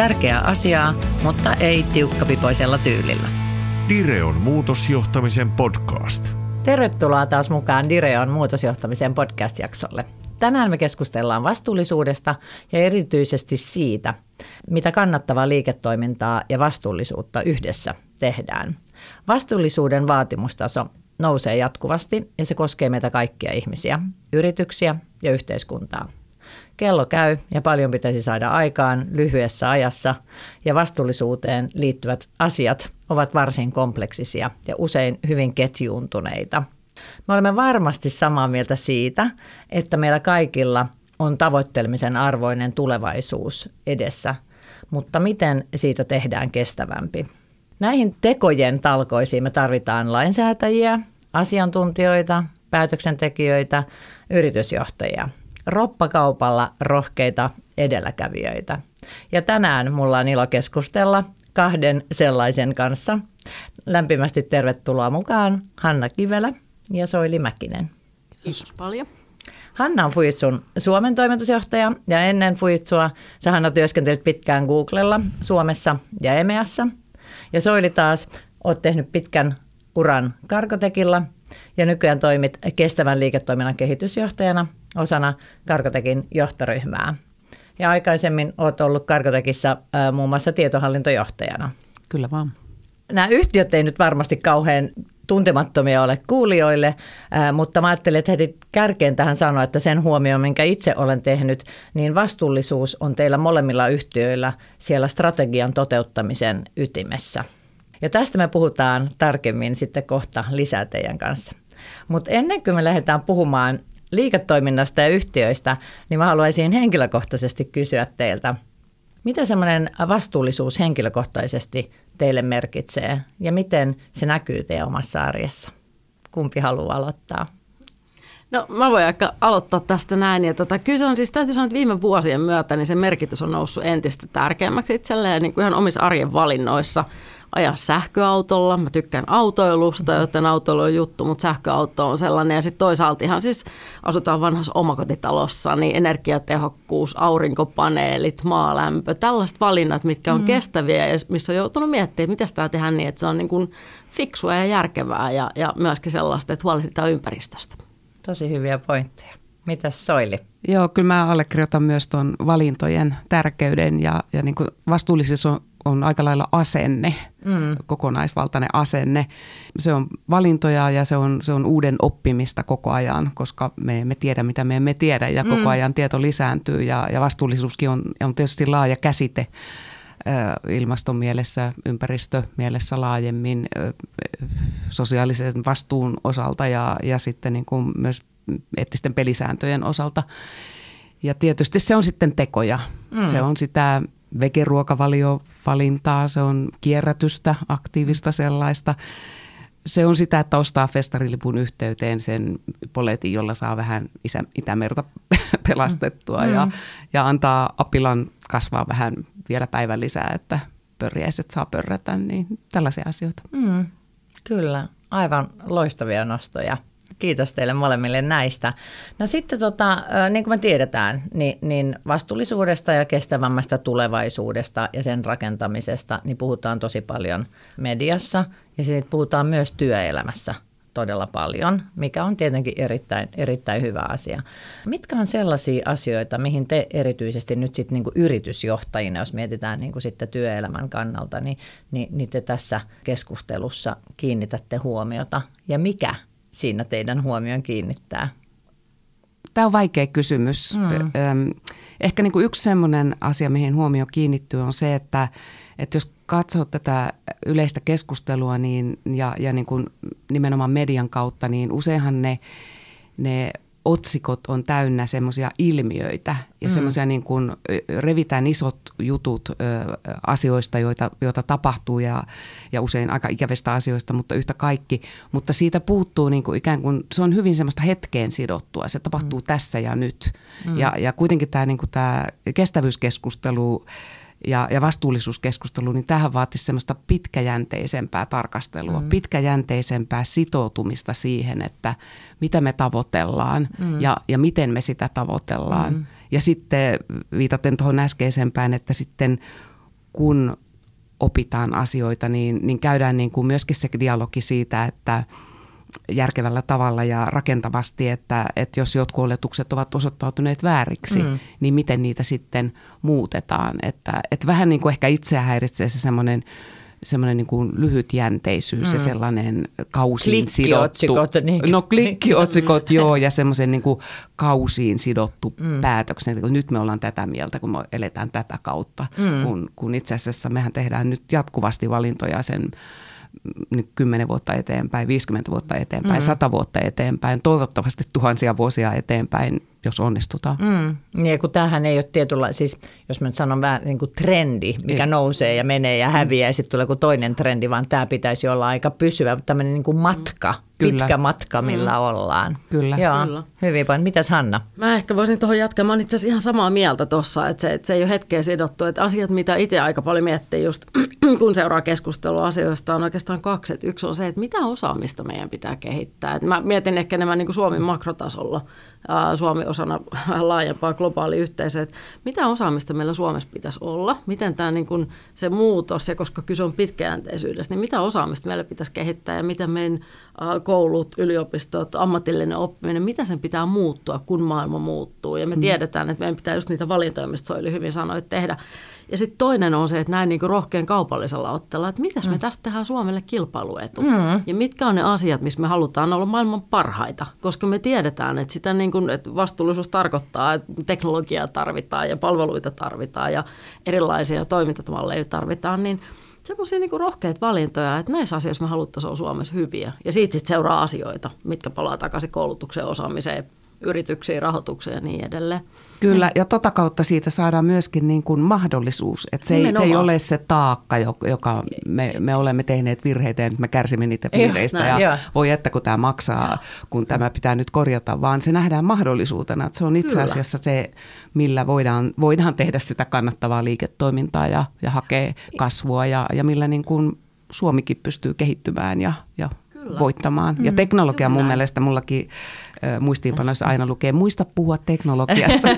Tärkeää asiaa, mutta ei tiukkapipoisella tyylillä. Direon muutosjohtamisen podcast. Tervetuloa taas mukaan Direon muutosjohtamisen podcast-jaksolle. Tänään me keskustellaan vastuullisuudesta ja erityisesti siitä, mitä kannattavaa liiketoimintaa ja vastuullisuutta yhdessä tehdään. Vastuullisuuden vaatimustaso nousee jatkuvasti ja se koskee meitä kaikkia ihmisiä, yrityksiä ja yhteiskuntaa. Kello käy ja paljon pitäisi saada aikaan lyhyessä ajassa ja vastuullisuuteen liittyvät asiat ovat varsin kompleksisia ja usein hyvin ketjuuntuneita. Me olemme varmasti samaa mieltä siitä, että meillä kaikilla on tavoittelemisen arvoinen tulevaisuus edessä, mutta miten siitä tehdään kestävämpi? Näihin tekojen talkoisiin me tarvitaan lainsäätäjiä, asiantuntijoita, päätöksentekijöitä, yritysjohtajia – roppakaupalla rohkeita edelläkävijöitä. Ja tänään mulla on ilo keskustella kahden sellaisen kanssa. Lämpimästi tervetuloa mukaan Hanna Kivelä ja Soili Mäkinen. Kiitos paljon. Hanna on Fujitsun Suomen toimitusjohtaja ja ennen Fujitsua sä Hanna työskentelit pitkään Googlella Suomessa ja EMEassa. Ja Soili taas, oot tehnyt pitkän uran Karkotekilla ja nykyään toimit kestävän liiketoiminnan kehitysjohtajana osana Karkotekin johtoryhmää. Ja aikaisemmin olet ollut Karkotekissa äh, muun muassa tietohallintojohtajana. Kyllä vaan. Nämä yhtiöt ei nyt varmasti kauhean tuntemattomia ole kuulijoille, äh, mutta mä ajattelin, että heti kärkeen tähän sanoa, että sen huomioon, minkä itse olen tehnyt, niin vastuullisuus on teillä molemmilla yhtiöillä siellä strategian toteuttamisen ytimessä. Ja tästä me puhutaan tarkemmin sitten kohta lisää teidän kanssa. Mutta ennen kuin me lähdetään puhumaan liiketoiminnasta ja yhtiöistä, niin mä haluaisin henkilökohtaisesti kysyä teiltä, mitä semmoinen vastuullisuus henkilökohtaisesti teille merkitsee ja miten se näkyy teidän omassa arjessa? Kumpi haluaa aloittaa? No mä voin aika aloittaa tästä näin. Ja tota, kyllä se on siis, täytyy sanoa, että viime vuosien myötä niin se merkitys on noussut entistä tärkeämmäksi itselleen niin kuin ihan omissa arjen valinnoissa – ajaa sähköautolla. Mä tykkään autoilusta, joten autoilu on juttu, mutta sähköauto on sellainen. Ja sitten toisaalta ihan siis asutaan vanhassa omakotitalossa, niin energiatehokkuus, aurinkopaneelit, maalämpö, tällaiset valinnat, mitkä on mm. kestäviä ja missä on joutunut miettimään, että miten tämä tehdään niin, että se on niin kuin fiksua ja järkevää ja, ja myöskin sellaista, että huolehditaan ympäristöstä. Tosi hyviä pointteja. Mitäs Soili? Joo, kyllä mä allekirjoitan myös tuon valintojen tärkeyden ja, ja niin kuin vastuullisuus on on aika lailla asenne, mm. kokonaisvaltainen asenne. Se on valintoja ja se on, se on uuden oppimista koko ajan, koska me emme tiedä, mitä me emme tiedä ja koko mm. ajan tieto lisääntyy ja, ja vastuullisuuskin on, on tietysti laaja käsite ilmaston mielessä, ympäristö mielessä laajemmin, sosiaalisen vastuun osalta ja, ja sitten niin kuin myös eettisten pelisääntöjen osalta. Ja tietysti se on sitten tekoja. Mm. Se on sitä vegeruokavaliovalintaa, se on kierrätystä, aktiivista sellaista. Se on sitä, että ostaa festarilipun yhteyteen sen poletin, jolla saa vähän isä, Itämerta pelastettua mm. ja, ja antaa apilan kasvaa vähän vielä päivän lisää, että pörjäiset saa pörrätä, niin tällaisia asioita. Mm, kyllä, aivan loistavia nostoja. Kiitos teille molemmille näistä. No sitten tota, niin kuin me tiedetään, niin, niin vastuullisuudesta ja kestävämmästä tulevaisuudesta ja sen rakentamisesta niin puhutaan tosi paljon mediassa ja siitä puhutaan myös työelämässä todella paljon, mikä on tietenkin erittäin, erittäin hyvä asia. Mitkä on sellaisia asioita, mihin te erityisesti nyt sitten niin yritysjohtajina, jos mietitään niin kuin sitten työelämän kannalta, niin, niin, niin te tässä keskustelussa kiinnitätte huomiota ja mikä siinä teidän huomioon kiinnittää? Tämä on vaikea kysymys. Mm. Ehkä niin kuin yksi sellainen asia, mihin huomio kiinnittyy, on se, että, että jos katsoo tätä yleistä keskustelua niin, ja, ja niin kuin nimenomaan median kautta, niin useinhan ne, ne otsikot on täynnä semmoisia ilmiöitä ja mm. semmoisia niin kuin revitään isot jutut ö, asioista, joita, joita tapahtuu ja, ja usein aika ikävistä asioista, mutta yhtä kaikki. Mutta siitä puuttuu niin kuin ikään kuin, se on hyvin semmoista hetkeen sidottua, se tapahtuu mm. tässä ja nyt. Mm. Ja, ja kuitenkin tämä, niin kuin tämä kestävyyskeskustelu, ja, ja vastuullisuuskeskustelu, niin tähän vaatisi semmoista pitkäjänteisempää tarkastelua, mm. pitkäjänteisempää sitoutumista siihen, että mitä me tavoitellaan mm. ja, ja miten me sitä tavoitellaan. Mm. Ja sitten viitaten tuohon äskeisempään, että sitten kun opitaan asioita, niin, niin käydään niin kuin myöskin se dialogi siitä, että – järkevällä tavalla ja rakentavasti, että, että jos jotkut oletukset ovat osoittautuneet vääriksi, mm. niin miten niitä sitten muutetaan. Että, että vähän niin kuin ehkä itseä häiritsee se semmoinen semmoinen niin kuin lyhytjänteisyys mm. ja sellainen kausiin sidottu. Niin. No klikkiotsikot, joo, ja semmoisen niin kuin kausiin sidottu mm. päätöksen. Nyt me ollaan tätä mieltä, kun me eletään tätä kautta, mm. kun, kun itse asiassa mehän tehdään nyt jatkuvasti valintoja sen 10 vuotta eteenpäin, 50 vuotta eteenpäin, mm. 100 vuotta eteenpäin, toivottavasti tuhansia vuosia eteenpäin jos onnistutaan. Mm. Niin, kun tämähän ei ole tietynlainen, siis jos mä nyt sanon vähän niin kuin trendi, mikä ei. nousee ja menee ja häviää mm. ja sitten tulee joku toinen trendi, vaan tämä pitäisi olla aika pysyvä, tämmöinen niin kuin matka, Kyllä. pitkä matka, millä mm. ollaan. Kyllä. Joo, Kyllä. hyvin paljon. Mitäs Hanna? Mä ehkä voisin tuohon jatkaa. Mä olen itse asiassa ihan samaa mieltä tuossa, että se, että se ei ole hetkeä sidottu. Että asiat, mitä itse aika paljon miettii just, kun seuraa keskustelua asioista, on oikeastaan kaksi. Että yksi on se, että mitä osaamista meidän pitää kehittää. Että mä mietin ehkä enemmän niin kuin Suomen makrotasolla Suomi osana laajempaa globaalia yhteisöä, että mitä osaamista meillä Suomessa pitäisi olla, miten tämä niin kuin se muutos, ja koska kyse on pitkäjänteisyydestä, niin mitä osaamista meillä pitäisi kehittää ja miten meidän koulut, yliopistot, ammatillinen oppiminen, mitä sen pitää muuttua, kun maailma muuttuu. Ja me mm. tiedetään, että meidän pitää just niitä valintoja, mistä Soili hyvin sanoi, tehdä. Ja sitten toinen on se, että näin niin rohkean kaupallisella otteella, että mitäs mm. me tästä tehdään Suomelle kilpailuetu. Mm. Ja mitkä on ne asiat, missä me halutaan olla maailman parhaita. Koska me tiedetään, että sitä niin kuin, että vastuullisuus tarkoittaa, että teknologiaa tarvitaan ja palveluita tarvitaan ja erilaisia toimintamalleja tarvitaan, niin semmoisia niin rohkeita valintoja, että näissä asioissa me haluttaisiin olla Suomessa hyviä. Ja siitä sitten seuraa asioita, mitkä palaa takaisin koulutukseen, osaamiseen, yrityksiin, rahoitukseen ja niin edelleen. Kyllä, ja tota kautta siitä saadaan myöskin niin kuin mahdollisuus. Että se, ei, se ei ole se taakka, joka me, me olemme tehneet virheitä ja nyt me kärsimme niitä virheistä. Näin, ja joo. voi että kun tämä maksaa, kun tämä pitää nyt korjata, vaan se nähdään mahdollisuutena. Että se on itse asiassa Kyllä. se, millä voidaan, voidaan tehdä sitä kannattavaa liiketoimintaa ja, ja hakea kasvua ja, ja millä niin kuin Suomikin pystyy kehittymään ja, ja voittamaan. Ja mm, teknologia mun mielestä mullakin muistiinpanoissa aina lukee, muista puhua teknologiasta.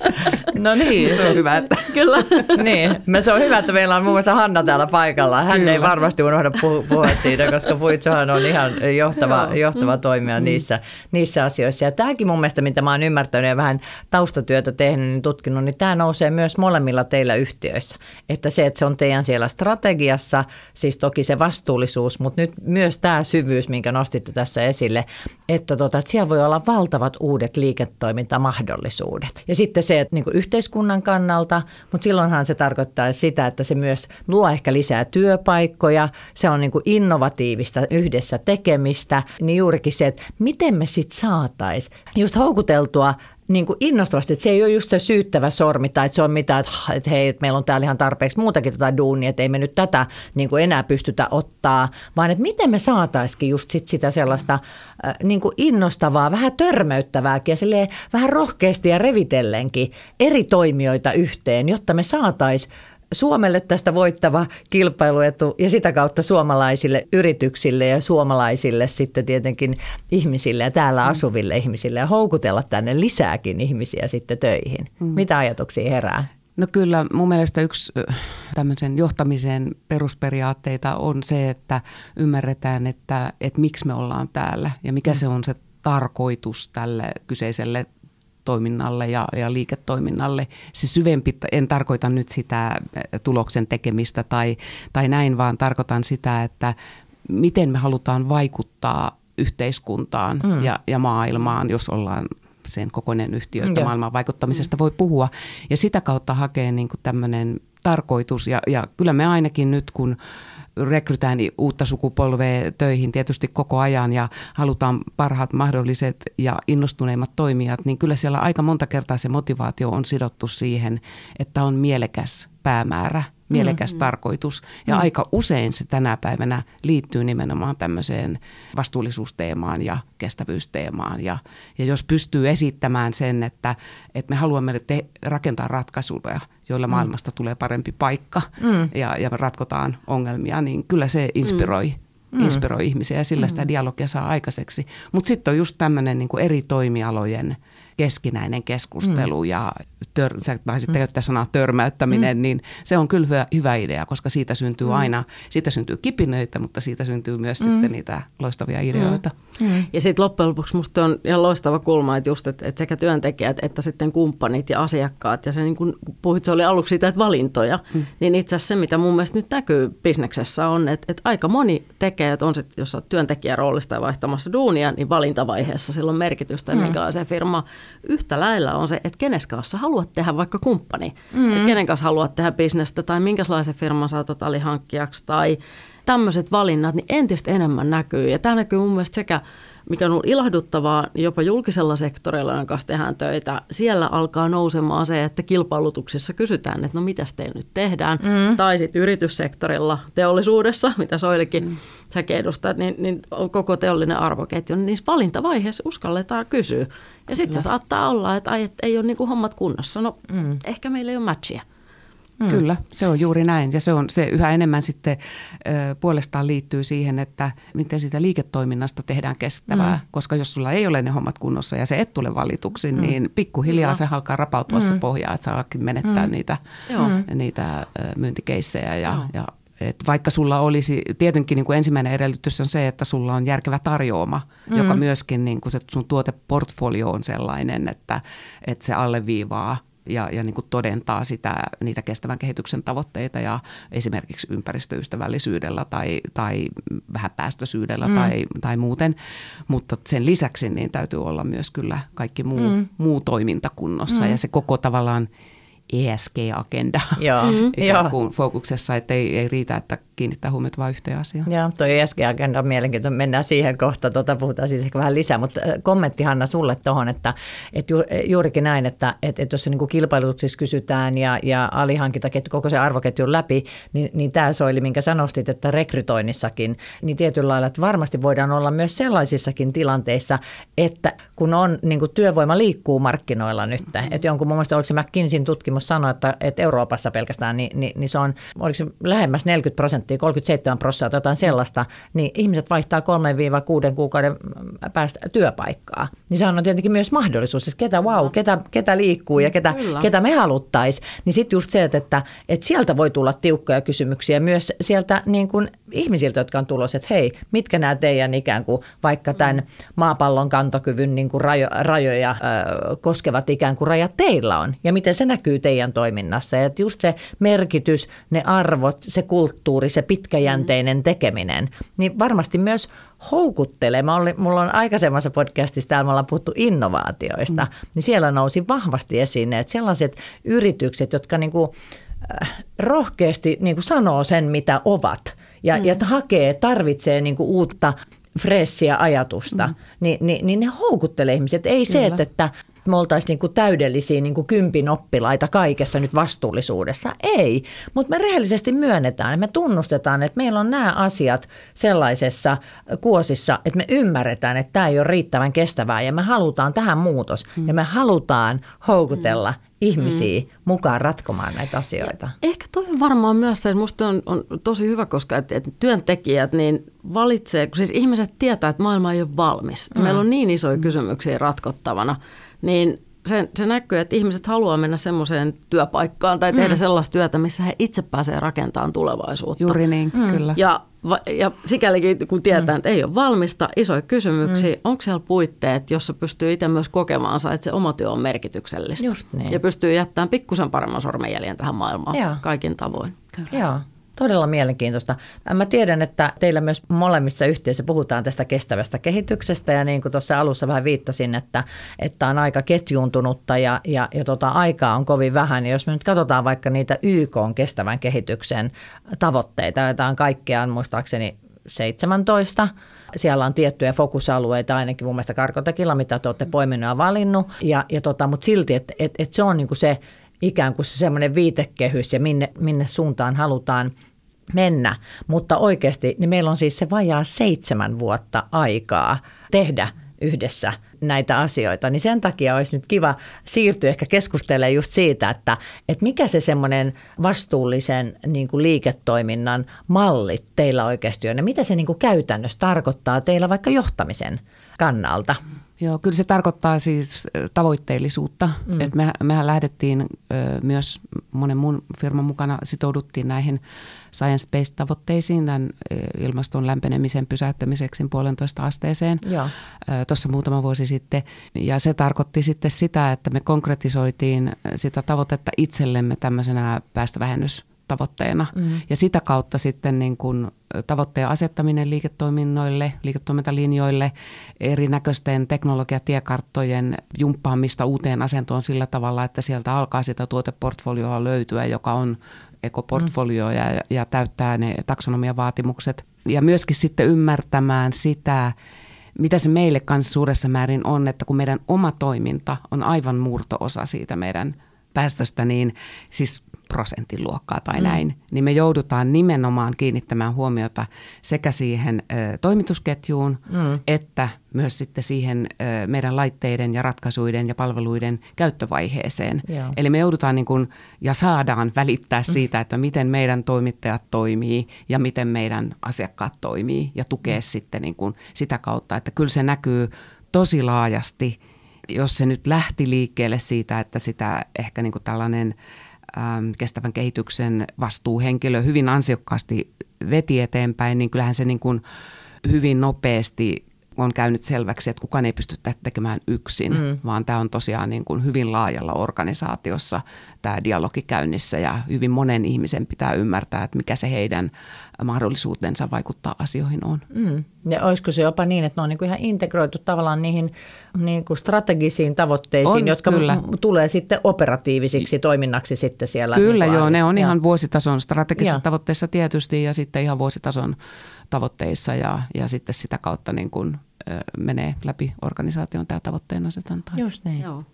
no niin. se on hyvä. Että. Kyllä. niin. Me se on hyvä, että meillä on muun muassa Hanna täällä paikalla. Hän Kyllä. ei varmasti unohda puhua siitä, koska Fuitsohan on ihan johtava, johtava toimija mm. niissä, niissä asioissa. Ja tämäkin mun mielestä, mitä mä oon ymmärtänyt ja vähän taustatyötä tehnyt, niin tutkinut, niin tämä nousee myös molemmilla teillä yhtiöissä. Että se, että se on teidän siellä strategiassa, siis toki se vastuullisuus, mutta nyt myös tämä syvyys, minkä nostitte tässä esille, että, tota, että siellä voi olla valtavat uudet liiketoimintamahdollisuudet. Ja sitten se, että niin yhteiskunnan kannalta, mutta silloinhan se tarkoittaa sitä, että se myös luo ehkä lisää työpaikkoja, se on niin innovatiivista yhdessä tekemistä, niin juurikin se, että miten me sitten saataisiin just houkuteltua niin kuin innostavasti, että se ei ole just se syyttävä sormi tai että se on mitään, että, että hei, meillä on täällä ihan tarpeeksi muutakin tätä duunia, että ei me nyt tätä niin kuin enää pystytä ottaa, vaan että miten me saataisiin just sit sitä sellaista äh, niin kuin innostavaa, vähän törmäyttävääkin ja vähän rohkeasti ja revitellenkin eri toimijoita yhteen, jotta me saataisiin Suomelle tästä voittava kilpailuetu ja sitä kautta suomalaisille yrityksille ja suomalaisille sitten tietenkin ihmisille ja täällä mm. asuville ihmisille ja houkutella tänne lisääkin ihmisiä sitten töihin. Mm. Mitä ajatuksia herää? No kyllä, mun mielestä yksi tämmöisen johtamisen perusperiaatteita on se, että ymmärretään, että, että miksi me ollaan täällä ja mikä mm. se on se tarkoitus tälle kyseiselle toiminnalle ja, ja liiketoiminnalle. Se syvempi, en tarkoita nyt sitä tuloksen tekemistä tai, tai näin, vaan tarkoitan sitä, että miten me halutaan vaikuttaa yhteiskuntaan mm. ja, ja maailmaan, jos ollaan sen kokoinen yhtiö, että maailman vaikuttamisesta mm. voi puhua. Ja sitä kautta hakee niin tämmöinen tarkoitus. Ja, ja kyllä me ainakin nyt, kun rekrytään uutta sukupolvea töihin tietysti koko ajan ja halutaan parhaat mahdolliset ja innostuneimmat toimijat, niin kyllä siellä aika monta kertaa se motivaatio on sidottu siihen, että on mielekäs päämäärä – mielekäs mm. tarkoitus. Ja mm. aika usein se tänä päivänä liittyy nimenomaan tämmöiseen vastuullisuusteemaan ja kestävyysteemaan. Ja, ja jos pystyy esittämään sen, että, että me haluamme te- rakentaa ratkaisuja, joilla mm. maailmasta tulee parempi paikka mm. ja, ja ratkotaan ongelmia, niin kyllä se inspiroi. Mm mm. inspiroi ihmisiä ja sillä sitä mm. dialogia saa aikaiseksi. Mutta sitten on just tämmöinen niin eri toimialojen keskinäinen keskustelu mm. ja tör, sä taisit mm. sanaa törmäyttäminen, mm. niin se on kyllä hyvä, hyvä idea, koska siitä syntyy mm. aina, siitä syntyy kipinöitä, mutta siitä syntyy myös mm. sitten niitä loistavia ideoita. Mm. Mm. Ja sitten loppujen lopuksi musta on ihan loistava kulma, että just, että, että sekä työntekijät että sitten kumppanit ja asiakkaat, ja se niin kuin puhuit, se oli aluksi siitä, että valintoja, mm. niin itse asiassa se, mitä mun mielestä nyt näkyy bisneksessä on, että, että aika moni tekee, että on se, jos olet työntekijäroolista ja vaihtamassa duunia, niin valintavaiheessa sillä on merkitystä, mm. minkälaisen firma yhtä lailla on se, että kenes kanssa haluat tehdä vaikka kumppani, mm. että kenen kanssa haluat tehdä bisnestä tai minkälaisen firman saatat alihankkijaksi tai tämmöiset valinnat, niin entistä enemmän näkyy. Ja tämä näkyy mun mielestä sekä mikä on ollut ilahduttavaa jopa julkisella sektorilla, jonka kanssa tehdään töitä, siellä alkaa nousemaan se, että kilpailutuksissa kysytään, että no mitä teillä nyt tehdään. Mm. Tai sitten yrityssektorilla, teollisuudessa, mitä Soilikin mm. Säkin edustat, niin, niin koko teollinen arvoketju, niin niissä valintavaiheissa uskalletaan kysyä. Ja sitten se saattaa olla, että, ai, että ei ole niinku hommat kunnossa. No mm. ehkä meillä ei ole matchia. Mm. Kyllä, se on juuri näin ja se, on, se yhä enemmän sitten ö, puolestaan liittyy siihen, että miten sitä liiketoiminnasta tehdään kestävää, mm. koska jos sulla ei ole ne hommat kunnossa ja se et tule valituksi, mm. niin pikkuhiljaa se alkaa rapautua mm. se pohja, että saa menettää mm. niitä, niitä myyntikeissejä ja, ja et vaikka sulla olisi, tietenkin niin kuin ensimmäinen edellytys on se, että sulla on järkevä tarjoama, mm. joka myöskin niin kuin se sun tuoteportfolio on sellainen, että, että se alleviivaa ja, ja niin kuin todentaa sitä, niitä kestävän kehityksen tavoitteita ja esimerkiksi ympäristöystävällisyydellä tai, tai vähäpäästöisyydellä mm. tai, tai muuten. Mutta sen lisäksi niin täytyy olla myös kyllä kaikki muu, mm. muu toiminta kunnossa mm. ja se koko tavallaan ESG-agenda Joo. ikään kuin fokuksessa, että ei, ei riitä, että kiinnittää huomiota vain yhteen asiaan. Joo, tuo ESG-agenda on mielenkiintoinen. Mennään siihen kohta, tuota, puhutaan siitä ehkä vähän lisää, mutta kommentti Hanna sulle tuohon, että, että ju, juurikin näin, että, että, että jos se niin kuin kilpailutuksissa kysytään ja, ja alihankintaketju, koko se arvoketjun läpi, niin, niin tämä soili, minkä sanostit, että rekrytoinnissakin, niin tietyllä lailla, että varmasti voidaan olla myös sellaisissakin tilanteissa, että kun on niin kuin työvoima liikkuu markkinoilla nyt, mm-hmm. että jonkun muun muassa oliko se McKinseyn tutkimus sanoi, että, että Euroopassa pelkästään, niin, niin, niin se on, oliko se lähemmäs 40 prosenttia prosenttia, 37 prosenttia jotain sellaista, niin ihmiset vaihtaa 3-6 kuukauden päästä työpaikkaa. Niin se on tietenkin myös mahdollisuus, että ketä wow, ketä, ketä liikkuu ja ketä, ketä me haluttaisiin. Niin sitten just se, että, että, että sieltä voi tulla tiukkoja kysymyksiä myös sieltä niin kuin ihmisiltä, jotka on tulossa, että hei, mitkä nämä teidän ikään kuin vaikka tämän maapallon kantokyvyn niin kuin rajo, rajoja ö, koskevat ikään kuin rajat teillä on ja miten se näkyy teidän toiminnassa. Ja että just se merkitys, ne arvot, se kulttuuri, se pitkäjänteinen tekeminen, niin varmasti myös houkuttelee. Mä olin, mulla on aikaisemmassa podcastissa täällä me ollaan puhuttu innovaatioista, mm. niin siellä nousi vahvasti esiin että sellaiset yritykset, jotka niin kuin, rohkeasti niin kuin sanoo sen, mitä ovat ja, mm. ja hakee, tarvitsee niin kuin uutta fressiä ajatusta, mm. niin, niin, niin ne houkuttelee ihmiset. Ei Kyllä. se, että, että me oltaisiin niin kuin täydellisiä niin kuin kympin oppilaita kaikessa nyt vastuullisuudessa. Ei, mutta me rehellisesti myönnetään, me tunnustetaan, että meillä on nämä asiat sellaisessa kuosissa, että me ymmärretään, että tämä ei ole riittävän kestävää ja me halutaan tähän muutos mm. ja me halutaan houkutella mm ihmisiä mm. mukaan ratkomaan näitä asioita. Ja ehkä toi on varmaan myös se, että on, on tosi hyvä, koska et, et työntekijät niin valitsee, kun siis ihmiset tietää, että maailma ei ole valmis. Mm. Meillä on niin isoja mm. kysymyksiä ratkottavana niin se, se näkyy, että ihmiset haluaa mennä semmoiseen työpaikkaan tai tehdä mm. sellaista työtä, missä he itse pääsevät rakentamaan tulevaisuutta. Juuri niin, mm. kyllä. Ja, ja sikälikin, kun tietää, mm. että ei ole valmista, isoja kysymyksiä, mm. onko siellä puitteet, jossa pystyy itse myös kokemaansa, että se oma työ on merkityksellistä. Just niin. Ja pystyy jättämään pikkusen paremman sormenjäljen tähän maailmaan Joo. kaikin tavoin. Kyllä. Joo. Todella mielenkiintoista. Mä tiedän, että teillä myös molemmissa yhtiöissä puhutaan tästä kestävästä kehityksestä ja niin kuin tuossa alussa vähän viittasin, että, että on aika ketjuuntunutta ja, ja, ja tota, aikaa on kovin vähän. Ja jos me nyt katsotaan vaikka niitä YK on kestävän kehityksen tavoitteita, joita on kaikkiaan muistaakseni 17, siellä on tiettyjä fokusalueita, ainakin mun mielestä Karkotekilla, mitä te olette poiminut ja valinnut, ja, ja tota, mutta silti, että et, et se on niin kuin se ikään kuin se semmoinen viitekehys ja minne, minne suuntaan halutaan mennä. Mutta oikeasti niin meillä on siis se vajaa seitsemän vuotta aikaa tehdä yhdessä näitä asioita, niin sen takia olisi nyt kiva siirtyä ehkä keskustelemaan just siitä, että, että mikä se semmoinen vastuullisen niin kuin liiketoiminnan malli teillä oikeasti on ja mitä se niin kuin käytännössä tarkoittaa teillä vaikka johtamisen kannalta. Joo, kyllä se tarkoittaa siis tavoitteellisuutta. Mm. Et me, mehän lähdettiin ö, myös monen muun firman mukana sitouduttiin näihin science-based tavoitteisiin tämän ilmaston lämpenemisen pysäyttämiseksi puolentoista asteeseen tuossa muutama vuosi sitten. Ja se tarkoitti sitten sitä, että me konkretisoitiin sitä tavoitetta itsellemme tämmöisenä päästövähennys tavoitteena. Mm. Ja sitä kautta sitten niin kuin tavoitteen asettaminen liiketoiminnoille, liiketoimintalinjoille, erinäköisten teknologiatiekarttojen jumppaamista uuteen asentoon sillä tavalla, että sieltä alkaa sitä tuoteportfolioa löytyä, joka on ekoportfolio mm. ja, ja täyttää ne taksonomian vaatimukset. Ja myöskin sitten ymmärtämään sitä, mitä se meille kanssa suuressa määrin on, että kun meidän oma toiminta on aivan murtoosa siitä meidän päästöstä, niin siis prosentin luokkaa tai mm. näin, niin me joudutaan nimenomaan kiinnittämään huomiota sekä siihen ö, toimitusketjuun mm. että myös sitten siihen ö, meidän laitteiden ja ratkaisuiden ja palveluiden käyttövaiheeseen. Joo. Eli me joudutaan niin kuin, ja saadaan välittää mm. siitä, että miten meidän toimittajat toimii ja miten meidän asiakkaat toimii ja tukea mm. sitten niin kuin sitä kautta, että kyllä se näkyy tosi laajasti, jos se nyt lähti liikkeelle siitä, että sitä ehkä niin kuin tällainen – Ähm, kestävän kehityksen vastuuhenkilö hyvin ansiokkaasti veti eteenpäin, niin kyllähän se niin kuin hyvin nopeasti on käynyt selväksi, että kukaan ei pysty tätä tekemään yksin, mm. vaan tämä on tosiaan niin kuin hyvin laajalla organisaatiossa tämä dialogi käynnissä ja hyvin monen ihmisen pitää ymmärtää, että mikä se heidän mahdollisuutensa vaikuttaa asioihin on. Mm. Ja olisiko se jopa niin, että ne on niin kuin ihan integroitu tavallaan niihin niin kuin strategisiin tavoitteisiin, on, jotka kyllä. M- tulee sitten operatiivisiksi toiminnaksi sitten siellä. Kyllä niin joo, ne on ja. ihan vuositason strategisissa ja. tavoitteissa tietysti ja sitten ihan vuositason tavoitteissa ja, ja sitten sitä kautta niin kuin, menee läpi organisaation tämä tavoitteen asetanta. Just niin. Joo.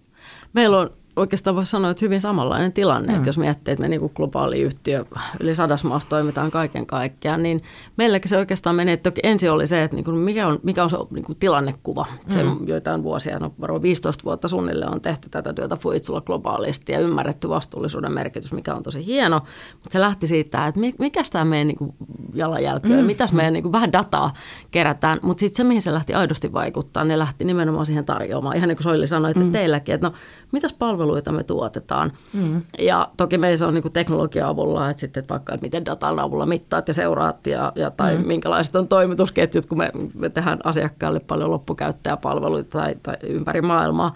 Meillä on oikeastaan voisi sanoa, että hyvin samanlainen tilanne, mm. että jos miettii, että me niin kuin globaali yhtiö, yli sadas maassa toimitaan kaiken kaikkiaan, niin meilläkin se oikeastaan menee, että ensin oli se, että niin kuin mikä, on, mikä on se niin kuin tilannekuva. Se mm. joitain vuosia, no varmaan 15 vuotta suunnilleen on tehty tätä työtä Fuitsulla globaalisti ja ymmärretty vastuullisuuden merkitys, mikä on tosi hieno, mutta se lähti siitä, että mikä tämä meidän niin kuin jalanjälki on, mm. mitäs meidän niin kuin, vähän dataa kerätään, mutta sitten se, mihin se lähti aidosti vaikuttaa, ne lähti nimenomaan siihen tarjoamaan, ihan niin kuin Soili sanoi, että mm. teilläkin, että no mitäs palveluita me tuotetaan. Mm. Ja toki meillä se on niin teknologia avulla, että sitten vaikka että miten datan avulla mittaat ja seuraat ja, ja tai mm. minkälaiset on toimitusketjut, kun me, me tehdään asiakkaalle paljon loppukäyttäjäpalveluita tai, tai ympäri maailmaa.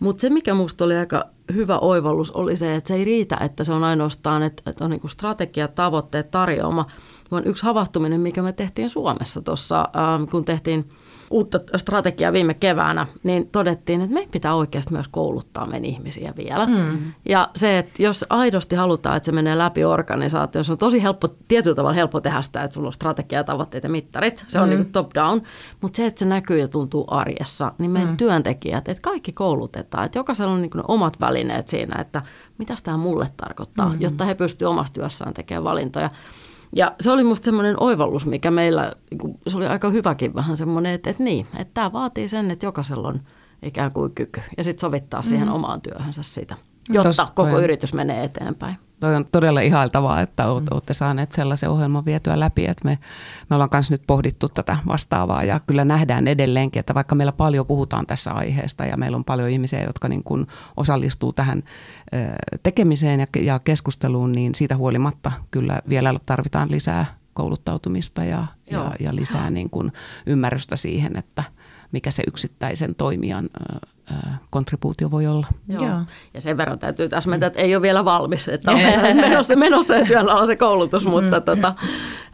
Mutta se, mikä minusta oli aika hyvä oivallus, oli se, että se ei riitä, että se on ainoastaan, että, että on niin strategia, tavoitteet, tarjoama, vaan yksi havahtuminen, mikä me tehtiin Suomessa tuossa, kun tehtiin – uutta strategiaa viime keväänä, niin todettiin, että me pitää oikeasti myös kouluttaa meidän ihmisiä vielä. Mm. Ja se, että jos aidosti halutaan, että se menee läpi organisaatio, se on tosi helppo, tietyllä tavalla helppo tehdä sitä, että sulla on strategia, tavoitteet ja mittarit. Se on mm. niin top down. Mutta se, että se näkyy ja tuntuu arjessa, niin meidän mm. työntekijät, että kaikki koulutetaan. Että jokaisella on niin ne omat välineet siinä, että mitä tämä mulle tarkoittaa, mm. jotta he pystyvät omassa työssään tekemään valintoja. Ja se oli musta semmoinen oivallus, mikä meillä, niinku, se oli aika hyväkin vähän semmoinen, että, että niin, että tämä vaatii sen, että jokaisella on ikään kuin kyky ja sitten sovittaa siihen mm. omaan työhönsä sitä, jotta Tos, koko toi, yritys menee eteenpäin. Toi on todella ihailtavaa, että mm. olette saaneet sellaisen ohjelman vietyä läpi, että me, me ollaan myös nyt pohdittu tätä vastaavaa ja kyllä nähdään edelleenkin, että vaikka meillä paljon puhutaan tässä aiheesta ja meillä on paljon ihmisiä, jotka niin kuin osallistuu tähän tekemiseen ja, ja keskusteluun, niin siitä huolimatta kyllä vielä tarvitaan lisää kouluttautumista ja, ja, ja lisää niin kuin ymmärrystä siihen, että mikä se yksittäisen toimijan kontribuutio voi olla. Joo. Joo. Ja sen verran täytyy täsmentää, että ei ole vielä valmis, että on menossa, menossa ja työllä on se koulutus, mutta tota,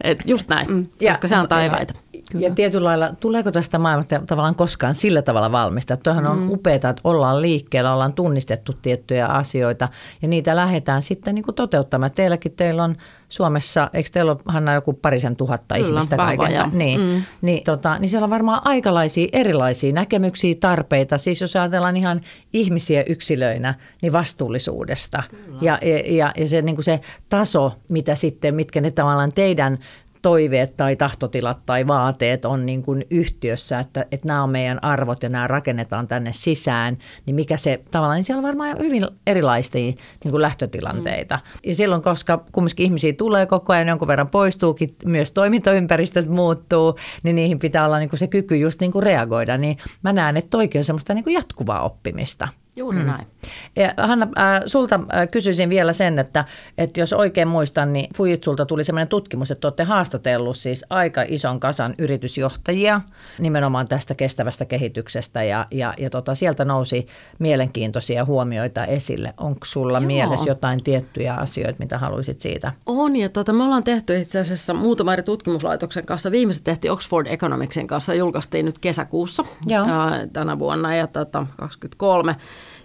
et just näin, mm. koska se antaa eväitä. Kyllä. Ja tietyllä lailla, tuleeko tästä maailmasta tavallaan koskaan sillä tavalla valmista? Tuohan on mm. upeaa, että ollaan liikkeellä, ollaan tunnistettu tiettyjä asioita ja niitä lähdetään sitten niin kuin toteuttamaan. Teilläkin teillä on Suomessa, eikö teillä ole Hanna joku parisen tuhatta Kyllä, ihmistä kaiken? Niin, mm. niin, tota, niin siellä on varmaan aikalaisia erilaisia näkemyksiä, tarpeita. Siis jos ajatellaan ihan ihmisiä yksilöinä, niin vastuullisuudesta. Ja, ja, ja se, niin kuin se taso, mitä sitten, mitkä ne tavallaan teidän toiveet tai tahtotilat tai vaateet on niin kuin yhtiössä, että, että nämä on meidän arvot ja nämä rakennetaan tänne sisään, niin mikä se tavallaan, niin siellä on varmaan hyvin erilaisia niin kuin lähtötilanteita. Mm. Ja silloin, koska kumminkin ihmisiä tulee koko ajan, jonkun verran poistuukin, myös toimintaympäristöt muuttuu, niin niihin pitää olla niin kuin se kyky just niin kuin reagoida. Niin mä näen, että toikin on semmoista niin kuin jatkuvaa oppimista. Juuri mm. näin. Ja Hanna, äh, sulta äh, kysyisin vielä sen, että, että jos oikein muistan, niin Fujitsulta tuli sellainen tutkimus, että olette haastatellut siis aika ison kasan yritysjohtajia nimenomaan tästä kestävästä kehityksestä ja, ja, ja tota, sieltä nousi mielenkiintoisia huomioita esille. Onko sulla Joo. mielessä jotain tiettyjä asioita, mitä haluaisit siitä? On ja tota, me ollaan tehty itse asiassa muutama eri tutkimuslaitoksen kanssa. Viimeiset tehtiin Oxford Economicsin kanssa, julkaistiin nyt kesäkuussa Joo. Ää, tänä vuonna ja tota, 23.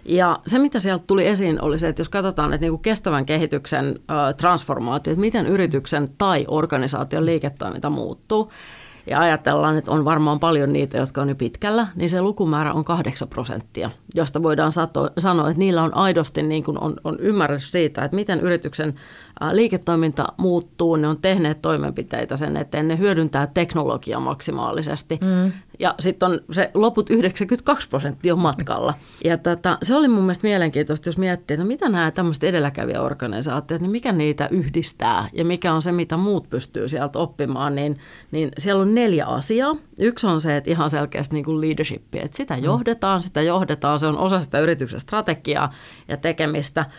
Ja se, mitä sieltä tuli esiin, oli se, että jos katsotaan että niinku kestävän kehityksen transformaatio, että miten yrityksen tai organisaation liiketoiminta muuttuu, ja ajatellaan, että on varmaan paljon niitä, jotka on jo pitkällä, niin se lukumäärä on 8 prosenttia, josta voidaan sato, sanoa, että niillä on aidosti niin kuin on, on ymmärrys siitä, että miten yrityksen liiketoiminta muuttuu, ne on tehneet toimenpiteitä sen eteen, ne hyödyntää teknologiaa maksimaalisesti. Mm. Ja sitten on se loput 92 prosenttia on matkalla. Ja tota, se oli mun mielestä mielenkiintoista, jos miettii, että no mitä nämä tämmöiset edelläkävijäorganisaatiot, niin mikä niitä yhdistää ja mikä on se, mitä muut pystyy sieltä oppimaan, niin, niin siellä on neljä asiaa. Yksi on se, että ihan selkeästi niin kuin leadership, että sitä mm. johdetaan, sitä johdetaan, se on osa sitä yrityksen strategiaa ja tekemistä –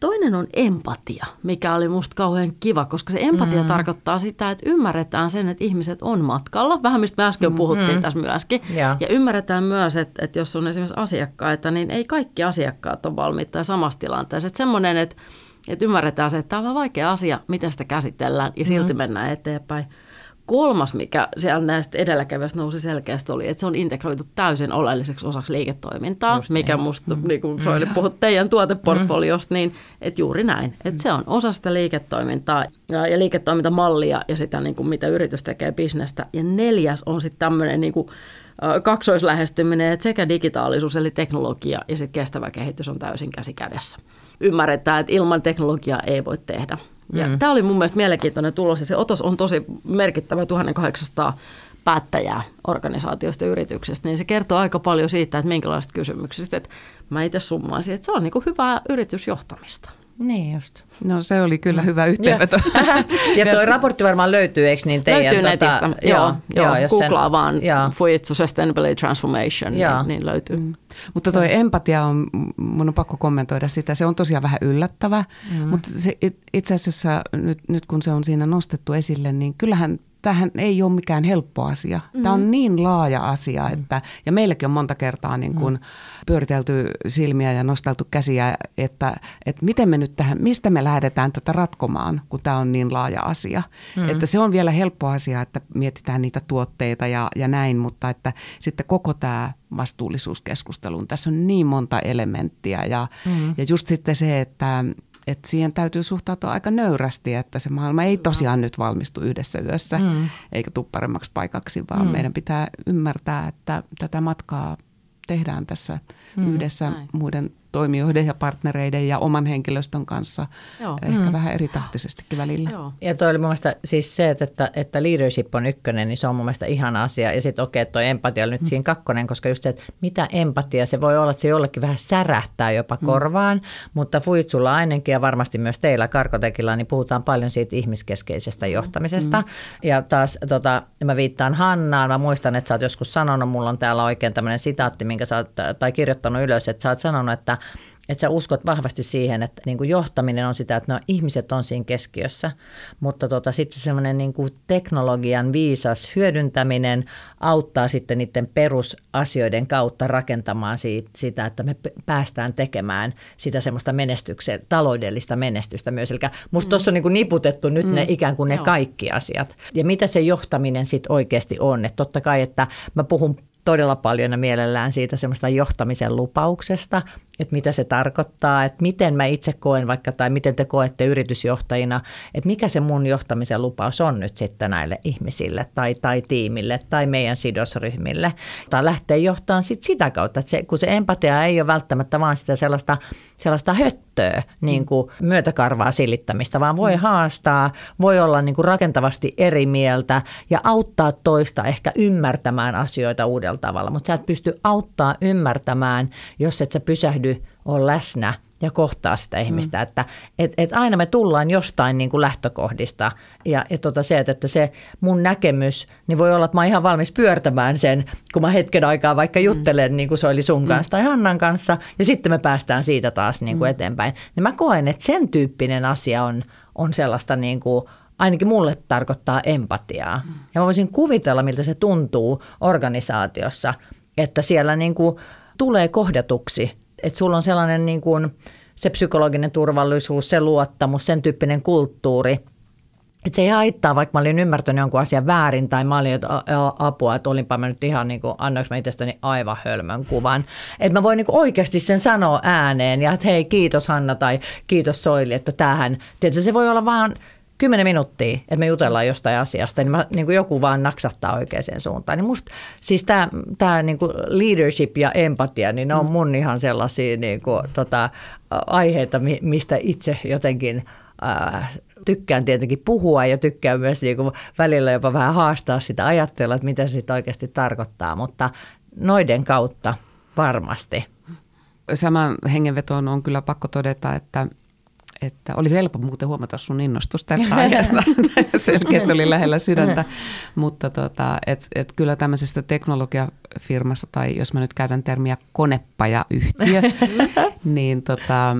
Toinen on empatia, mikä oli musta kauhean kiva, koska se empatia mm. tarkoittaa sitä, että ymmärretään sen, että ihmiset on matkalla. Vähän mistä me äsken puhuttiin mm. tässä myöskin. Ja. ja ymmärretään myös, että, että jos on esimerkiksi asiakkaita, niin ei kaikki asiakkaat ole valmiita samassa tilanteessa. Että semmoinen, että, että ymmärretään se, että tämä on vaikea asia, miten sitä käsitellään ja silti mm. mennään eteenpäin kolmas, mikä siellä näistä edelläkävijöistä nousi selkeästi, oli, että se on integroitu täysin oleelliseksi osaksi liiketoimintaa, Just mikä niin. musta, mm. niin kuin Soili mm. puhut teidän tuoteportfoliosta, mm. niin että juuri näin. Että se on osa sitä liiketoimintaa ja, ja liiketoimintamallia ja sitä, niin kuin, mitä yritys tekee bisnestä. Ja neljäs on sitten tämmöinen niin kuin, kaksoislähestyminen, että sekä digitaalisuus eli teknologia ja sitten kestävä kehitys on täysin käsi kädessä. Ymmärretään, että ilman teknologiaa ei voi tehdä ja mm. Tämä oli mun mielestä mielenkiintoinen tulos ja se otos on tosi merkittävä 1800 päättäjää organisaatioista ja yrityksestä, niin se kertoo aika paljon siitä, että minkälaiset kysymykset. Että mä itse summaisin, että se on niin kuin hyvää yritysjohtamista. Niin just. No se oli kyllä hyvä yhteenveto. ja tuo raportti varmaan löytyy, eikö niin teidän? Löytyy tota, netistä, joo. joo, joo googlaa sen, vaan joo. Fujitsu Sustainability Transformation, niin, niin löytyy. Mm. Mutta tuo empatia on, mun on pakko kommentoida sitä, se on tosiaan vähän yllättävä, mm. mutta se, itse asiassa nyt, nyt kun se on siinä nostettu esille, niin kyllähän tähän ei ole mikään helppo asia. Mm. Tämä on niin laaja asia, että, ja meilläkin on monta kertaa niin kuin mm. pyöritelty silmiä ja nosteltu käsiä, että, että miten me nyt tähän, mistä me lähdetään tätä ratkomaan, kun tämä on niin laaja asia. Mm. Että se on vielä helppo asia, että mietitään niitä tuotteita ja, ja näin, mutta että sitten koko tämä vastuullisuuskeskustelu, tässä on niin monta elementtiä ja, mm. ja just sitten se, että että siihen täytyy suhtautua aika nöyrästi, että se maailma ei tosiaan nyt valmistu yhdessä yössä, mm. eikä tule paremmaksi paikaksi, vaan mm. meidän pitää ymmärtää, että tätä matkaa tehdään tässä mm. yhdessä Näin. muiden toimijoiden ja partnereiden ja oman henkilöstön kanssa Joo. ehkä mm. vähän eri tahtisestikin välillä. Joo. Ja toi oli mun mielestä siis se, että, että leadership on ykkönen, niin se on mun mielestä ihana asia. Ja sitten okei, okay, toi empatia on nyt mm. siinä kakkonen, koska just se, että mitä empatia, se voi olla, että se jollekin vähän särähtää jopa mm. korvaan, mutta Fuitsulla ainakin ja varmasti myös teillä Karkotekilla, niin puhutaan paljon siitä ihmiskeskeisestä mm. johtamisesta. Mm. Ja taas tota, mä viittaan Hannaan, mä muistan, että sä oot joskus sanonut, mulla on täällä oikein tämmöinen sitaatti, minkä sä oot, tai kirjoittanut ylös, että sä oot sanonut, että että sä uskot vahvasti siihen, että niin kuin johtaminen on sitä, että no, ihmiset on siinä keskiössä, mutta tota, sitten semmoinen niin kuin teknologian viisas hyödyntäminen auttaa sitten niiden perusasioiden kautta rakentamaan siitä, sitä, että me päästään tekemään sitä semmoista menestyksen, taloudellista menestystä myös. Eli musta mm. tuossa on niin kuin niputettu nyt mm. ne ikään kuin ne Joo. kaikki asiat. Ja mitä se johtaminen sitten oikeasti on. Että totta kai, että mä puhun todella paljon ja mielellään siitä semmoista johtamisen lupauksesta, että mitä se tarkoittaa, että miten mä itse koen vaikka tai miten te koette yritysjohtajina, että mikä se mun johtamisen lupaus on nyt sitten näille ihmisille tai, tai tiimille tai meidän sidosryhmille. Tai lähtee johtamaan sit sitä kautta, että se, kun se empatia ei ole välttämättä vaan sitä sellaista, sellaista höttöä, niin kuin myötäkarvaa silittämistä, vaan voi mm. haastaa, voi olla niin kuin rakentavasti eri mieltä ja auttaa toista ehkä ymmärtämään asioita uudella tavalla, mutta sä et pysty auttaa ymmärtämään, jos et sä pysähdy olemaan läsnä ja kohtaa sitä ihmistä. Mm. Että et, et aina me tullaan jostain niin kuin lähtökohdista ja, ja tota se, että, että se mun näkemys, niin voi olla, että mä oon ihan valmis pyörtämään sen, kun mä hetken aikaa vaikka mm. juttelen, mm. niin kuin se oli sun mm. kanssa tai Hannan kanssa, ja sitten me päästään siitä taas niin kuin mm. eteenpäin. Niin mä koen, että sen tyyppinen asia on, on sellaista niin kuin, ainakin mulle tarkoittaa empatiaa. Mm. Ja mä voisin kuvitella, miltä se tuntuu organisaatiossa, että siellä niin kuin tulee kohdatuksi että sulla on sellainen niin kuin se psykologinen turvallisuus, se luottamus, sen tyyppinen kulttuuri, että se ei haittaa, vaikka mä olin ymmärtänyt jonkun asian väärin tai mä olin apua, että olinpa mä nyt ihan niin kuin, annoinko mä itsestäni aivan hölmön kuvan. Että mä voin niin kuin oikeasti sen sanoa ääneen ja että hei kiitos Hanna tai kiitos Soili, että tähän, tiedätkö, se voi olla vaan kymmenen minuuttia, että me jutellaan jostain asiasta, niin, mä, niin kuin joku vaan naksattaa oikeaan suuntaan. Niin musta siis tämä, tämä niin kuin leadership ja empatia, niin ne on mun ihan sellaisia niin kuin, tota, aiheita, mistä itse jotenkin äh, tykkään tietenkin puhua ja tykkään myös niin kuin välillä jopa vähän haastaa sitä ajattelua, että mitä se sitten oikeasti tarkoittaa, mutta noiden kautta varmasti. Saman hengenvetoon on kyllä pakko todeta, että että oli helppo muuten huomata sun innostus tästä aiheesta. Selkeästi oli lähellä sydäntä, mutta tota, et, et kyllä tämmöisestä teknologiafirmassa, tai jos mä nyt käytän termiä konepajayhtiö, niin tota,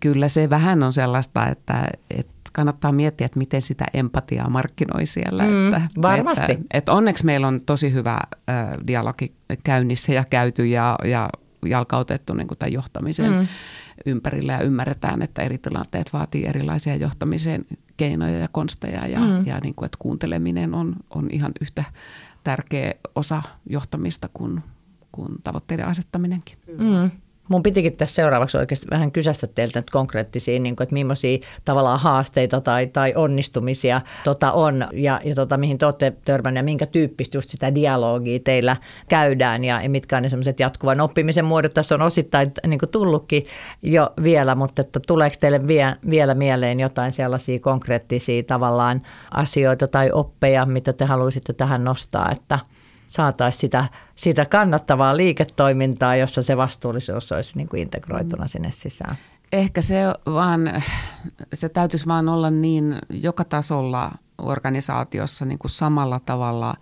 kyllä se vähän on sellaista, että, että kannattaa miettiä, että miten sitä empatiaa markkinoi siellä. Mm, että, varmasti. Että, että onneksi meillä on tosi hyvä äh, dialogi käynnissä ja käyty ja, ja jalkautettu niin kuin tämän johtamisen mm ympärillä ja ymmärretään, että eri tilanteet vaatii erilaisia johtamisen keinoja ja konsteja ja, mm. ja niin kuin, että kuunteleminen on, on ihan yhtä tärkeä osa johtamista kuin, kuin tavoitteiden asettaminenkin. Mm. Mun pitikin tässä seuraavaksi oikeasti vähän kysästä teiltä nyt konkreettisia, niin kuin, että millaisia tavallaan haasteita tai, tai onnistumisia tota on ja, ja tota, mihin te olette törmänneet ja minkä tyyppistä just sitä dialogia teillä käydään ja, ja mitkä on ne sellaiset jatkuvan oppimisen muodot. Tässä on osittain niin kuin tullutkin jo vielä, mutta että tuleeko teille vie, vielä mieleen jotain sellaisia konkreettisia tavallaan asioita tai oppeja, mitä te haluaisitte tähän nostaa, että – saataisiin sitä, sitä kannattavaa liiketoimintaa, jossa se vastuullisuus olisi niin kuin integroituna sinne sisään. Ehkä se vaan, se täytyisi vaan olla niin joka tasolla organisaatiossa niin kuin samalla tavalla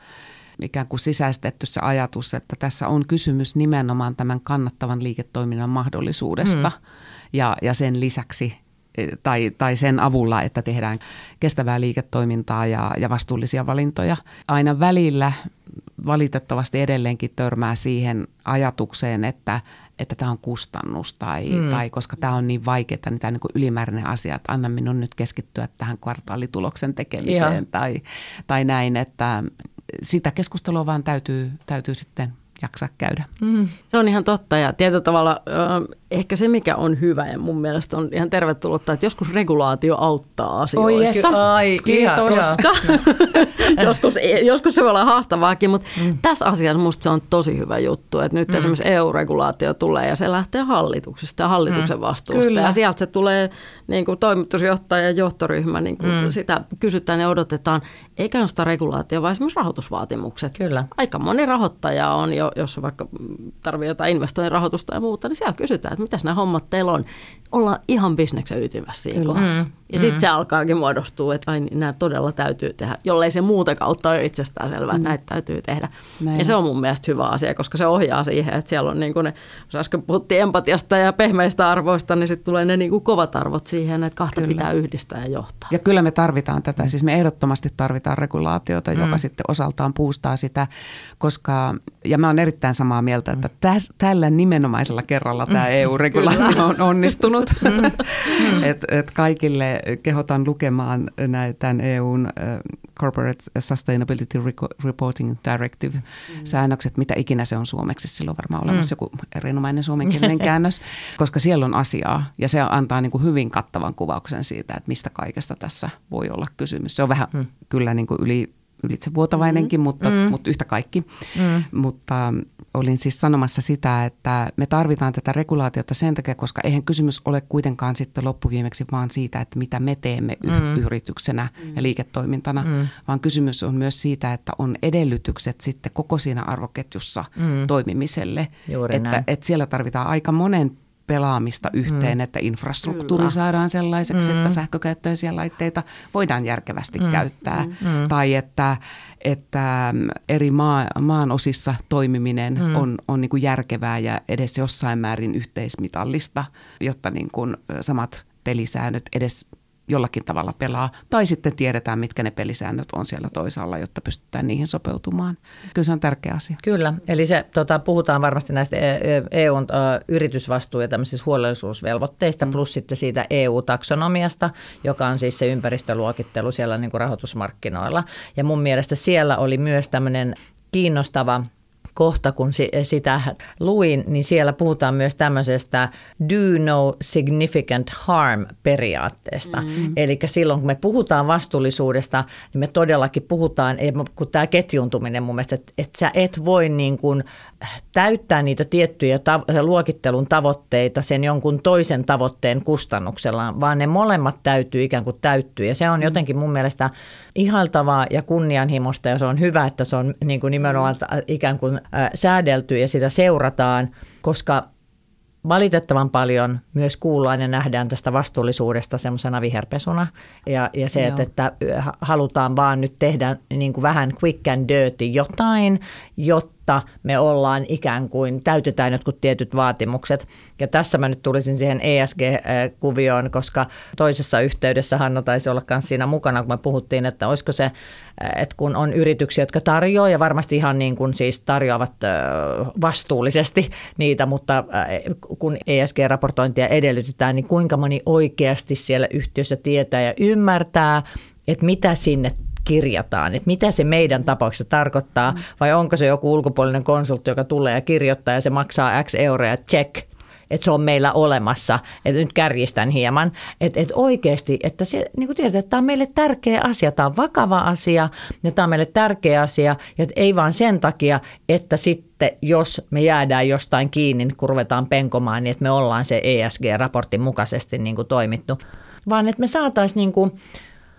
ikään kuin sisäistetty se ajatus, että tässä on kysymys nimenomaan tämän kannattavan liiketoiminnan mahdollisuudesta mm. ja, ja sen lisäksi tai, tai sen avulla, että tehdään kestävää liiketoimintaa ja, ja vastuullisia valintoja. Aina välillä valitettavasti edelleenkin törmää siihen ajatukseen, että, että tämä on kustannus tai, mm. tai koska tämä on niin vaikeaa, niin tämä on niin ylimääräinen asia, että anna minun nyt keskittyä tähän kvartaalituloksen tekemiseen tai, tai näin, että sitä keskustelua vaan täytyy, täytyy sitten jaksaa käydä. Mm. Se on ihan totta ja tietyllä tavalla äh, ehkä se, mikä on hyvä ja mun mielestä on ihan tervetullutta, että joskus regulaatio auttaa asioissa. Oh yes. Ai, Kiitos. joskus, joskus se voi olla haastavaakin, mutta mm. tässä asiassa musta se on tosi hyvä juttu, että nyt mm. esimerkiksi EU-regulaatio tulee ja se lähtee hallituksesta ja hallituksen mm. vastuusta Kyllä. ja sieltä se tulee niin kuin toimitusjohtaja ja johtoryhmä, niin kuin mm. sitä kysytään ja odotetaan, eikä nosta regulaatio, vaan esimerkiksi rahoitusvaatimukset. Kyllä. Aika moni rahoittaja on jo jos vaikka tarvii jotain investointirahoitusta ja muuta, niin siellä kysytään, että mitä nämä hommat teillä on. Ollaan ihan bisneksen ytimessä siinä Kyllä. kohdassa. Mm. Ja sitten mm. se alkaakin muodostua, että ai, nämä todella täytyy tehdä, jollei se muuta kautta ole itsestään selvää, mm. että näitä täytyy tehdä. Näin. Ja se on mun mielestä hyvä asia, koska se ohjaa siihen, että siellä on niin kuin ne, jos äsken puhuttiin empatiasta ja pehmeistä arvoista, niin sitten tulee ne niin kuin kovat arvot siihen, että kahta kyllä. pitää yhdistää ja johtaa. Ja kyllä me tarvitaan tätä, siis me ehdottomasti tarvitaan regulaatiota, mm. joka sitten osaltaan puustaa sitä, koska, ja mä oon erittäin samaa mieltä, että täs, tällä nimenomaisella kerralla tämä mm. EU-regulaatio on onnistunut. Mm. että et kaikille kehotan lukemaan näitä tämän EUn Corporate Sustainability Reporting Directive-säännökset, mitä ikinä se on suomeksi. Sillä on varmaan olemassa mm. joku erinomainen suomenkielinen käännös, koska siellä on asiaa ja se antaa niin kuin hyvin kattavan kuvauksen siitä, että mistä kaikesta tässä voi olla kysymys. Se on vähän mm. kyllä niin kuin yli ylitsevuotavainenkin, mm. mutta, mm. mutta yhtä kaikki. Mm. Mutta olin siis sanomassa sitä, että me tarvitaan tätä regulaatiota sen takia, koska eihän kysymys ole kuitenkaan sitten loppuviimeksi vaan siitä, että mitä me teemme mm. yrityksenä mm. ja liiketoimintana, mm. vaan kysymys on myös siitä, että on edellytykset sitten koko siinä arvoketjussa mm. toimimiselle. Juuri että, että siellä tarvitaan aika monen pelaamista yhteen, mm. että infrastruktuuri Kyllä. saadaan sellaiseksi, mm. että sähkökäyttöisiä laitteita voidaan järkevästi mm. käyttää. Mm. mm. Tai että, että eri maa, maan osissa toimiminen mm. on, on niin kuin järkevää ja edes jossain määrin yhteismitallista, jotta niin kuin samat pelisäännöt edes jollakin tavalla pelaa, tai sitten tiedetään, mitkä ne pelisäännöt on siellä toisaalla, jotta pystytään niihin sopeutumaan. Kyllä se on tärkeä asia. Kyllä, eli se, tota, puhutaan varmasti näistä EUn e uh, yritysvastuu- ja tämmöisistä huolellisuusvelvoitteista, mm. plus sitten siitä EU-taksonomiasta, joka on siis se ympäristöluokittelu siellä niin kuin rahoitusmarkkinoilla. Ja mun mielestä siellä oli myös tämmöinen kiinnostava – kohta, kun sitä luin, niin siellä puhutaan myös tämmöisestä do no significant harm periaatteesta. Mm. Eli silloin, kun me puhutaan vastuullisuudesta, niin me todellakin puhutaan, kun tämä ketjuntuminen mun mielestä, että, että sä et voi niin kuin täyttää niitä tiettyjä tav- luokittelun tavoitteita sen jonkun toisen tavoitteen kustannuksella, vaan ne molemmat täytyy ikään kuin täyttyä. Ja se on mm. jotenkin mun mielestä ihaltavaa ja kunnianhimosta ja se on hyvä, että se on niin kuin nimenomaan ikään kuin säädelty ja sitä seurataan, koska valitettavan paljon myös kuullaan ja nähdään tästä vastuullisuudesta semmoisena viherpesuna. Ja, ja se, että, että halutaan vaan nyt tehdä niin kuin vähän quick and dirty jotain, jotta jotta me ollaan ikään kuin, täytetään jotkut tietyt vaatimukset. Ja tässä mä nyt tulisin siihen ESG-kuvioon, koska toisessa yhteydessä Hanna taisi olla myös siinä mukana, kun me puhuttiin, että olisiko se, että kun on yrityksiä, jotka tarjoaa ja varmasti ihan niin kuin siis tarjoavat vastuullisesti niitä, mutta kun ESG-raportointia edellytetään, niin kuinka moni oikeasti siellä yhtiössä tietää ja ymmärtää, että mitä sinne kirjataan, että mitä se meidän tapauksessa tarkoittaa, vai onko se joku ulkopuolinen konsultti, joka tulee ja kirjoittaa ja se maksaa X euroja, check, että se on meillä olemassa, että nyt kärjistän hieman, että, että oikeasti, että se, niin kuin tiedät, että tämä on meille tärkeä asia, tämä on vakava asia ja tämä on meille tärkeä asia, ja ei vaan sen takia, että sitten jos me jäädään jostain kiinni, niin kun ruvetaan penkomaan, niin että me ollaan se ESG-raportin mukaisesti niin kuin toimittu, vaan että me saataisiin niin kuin,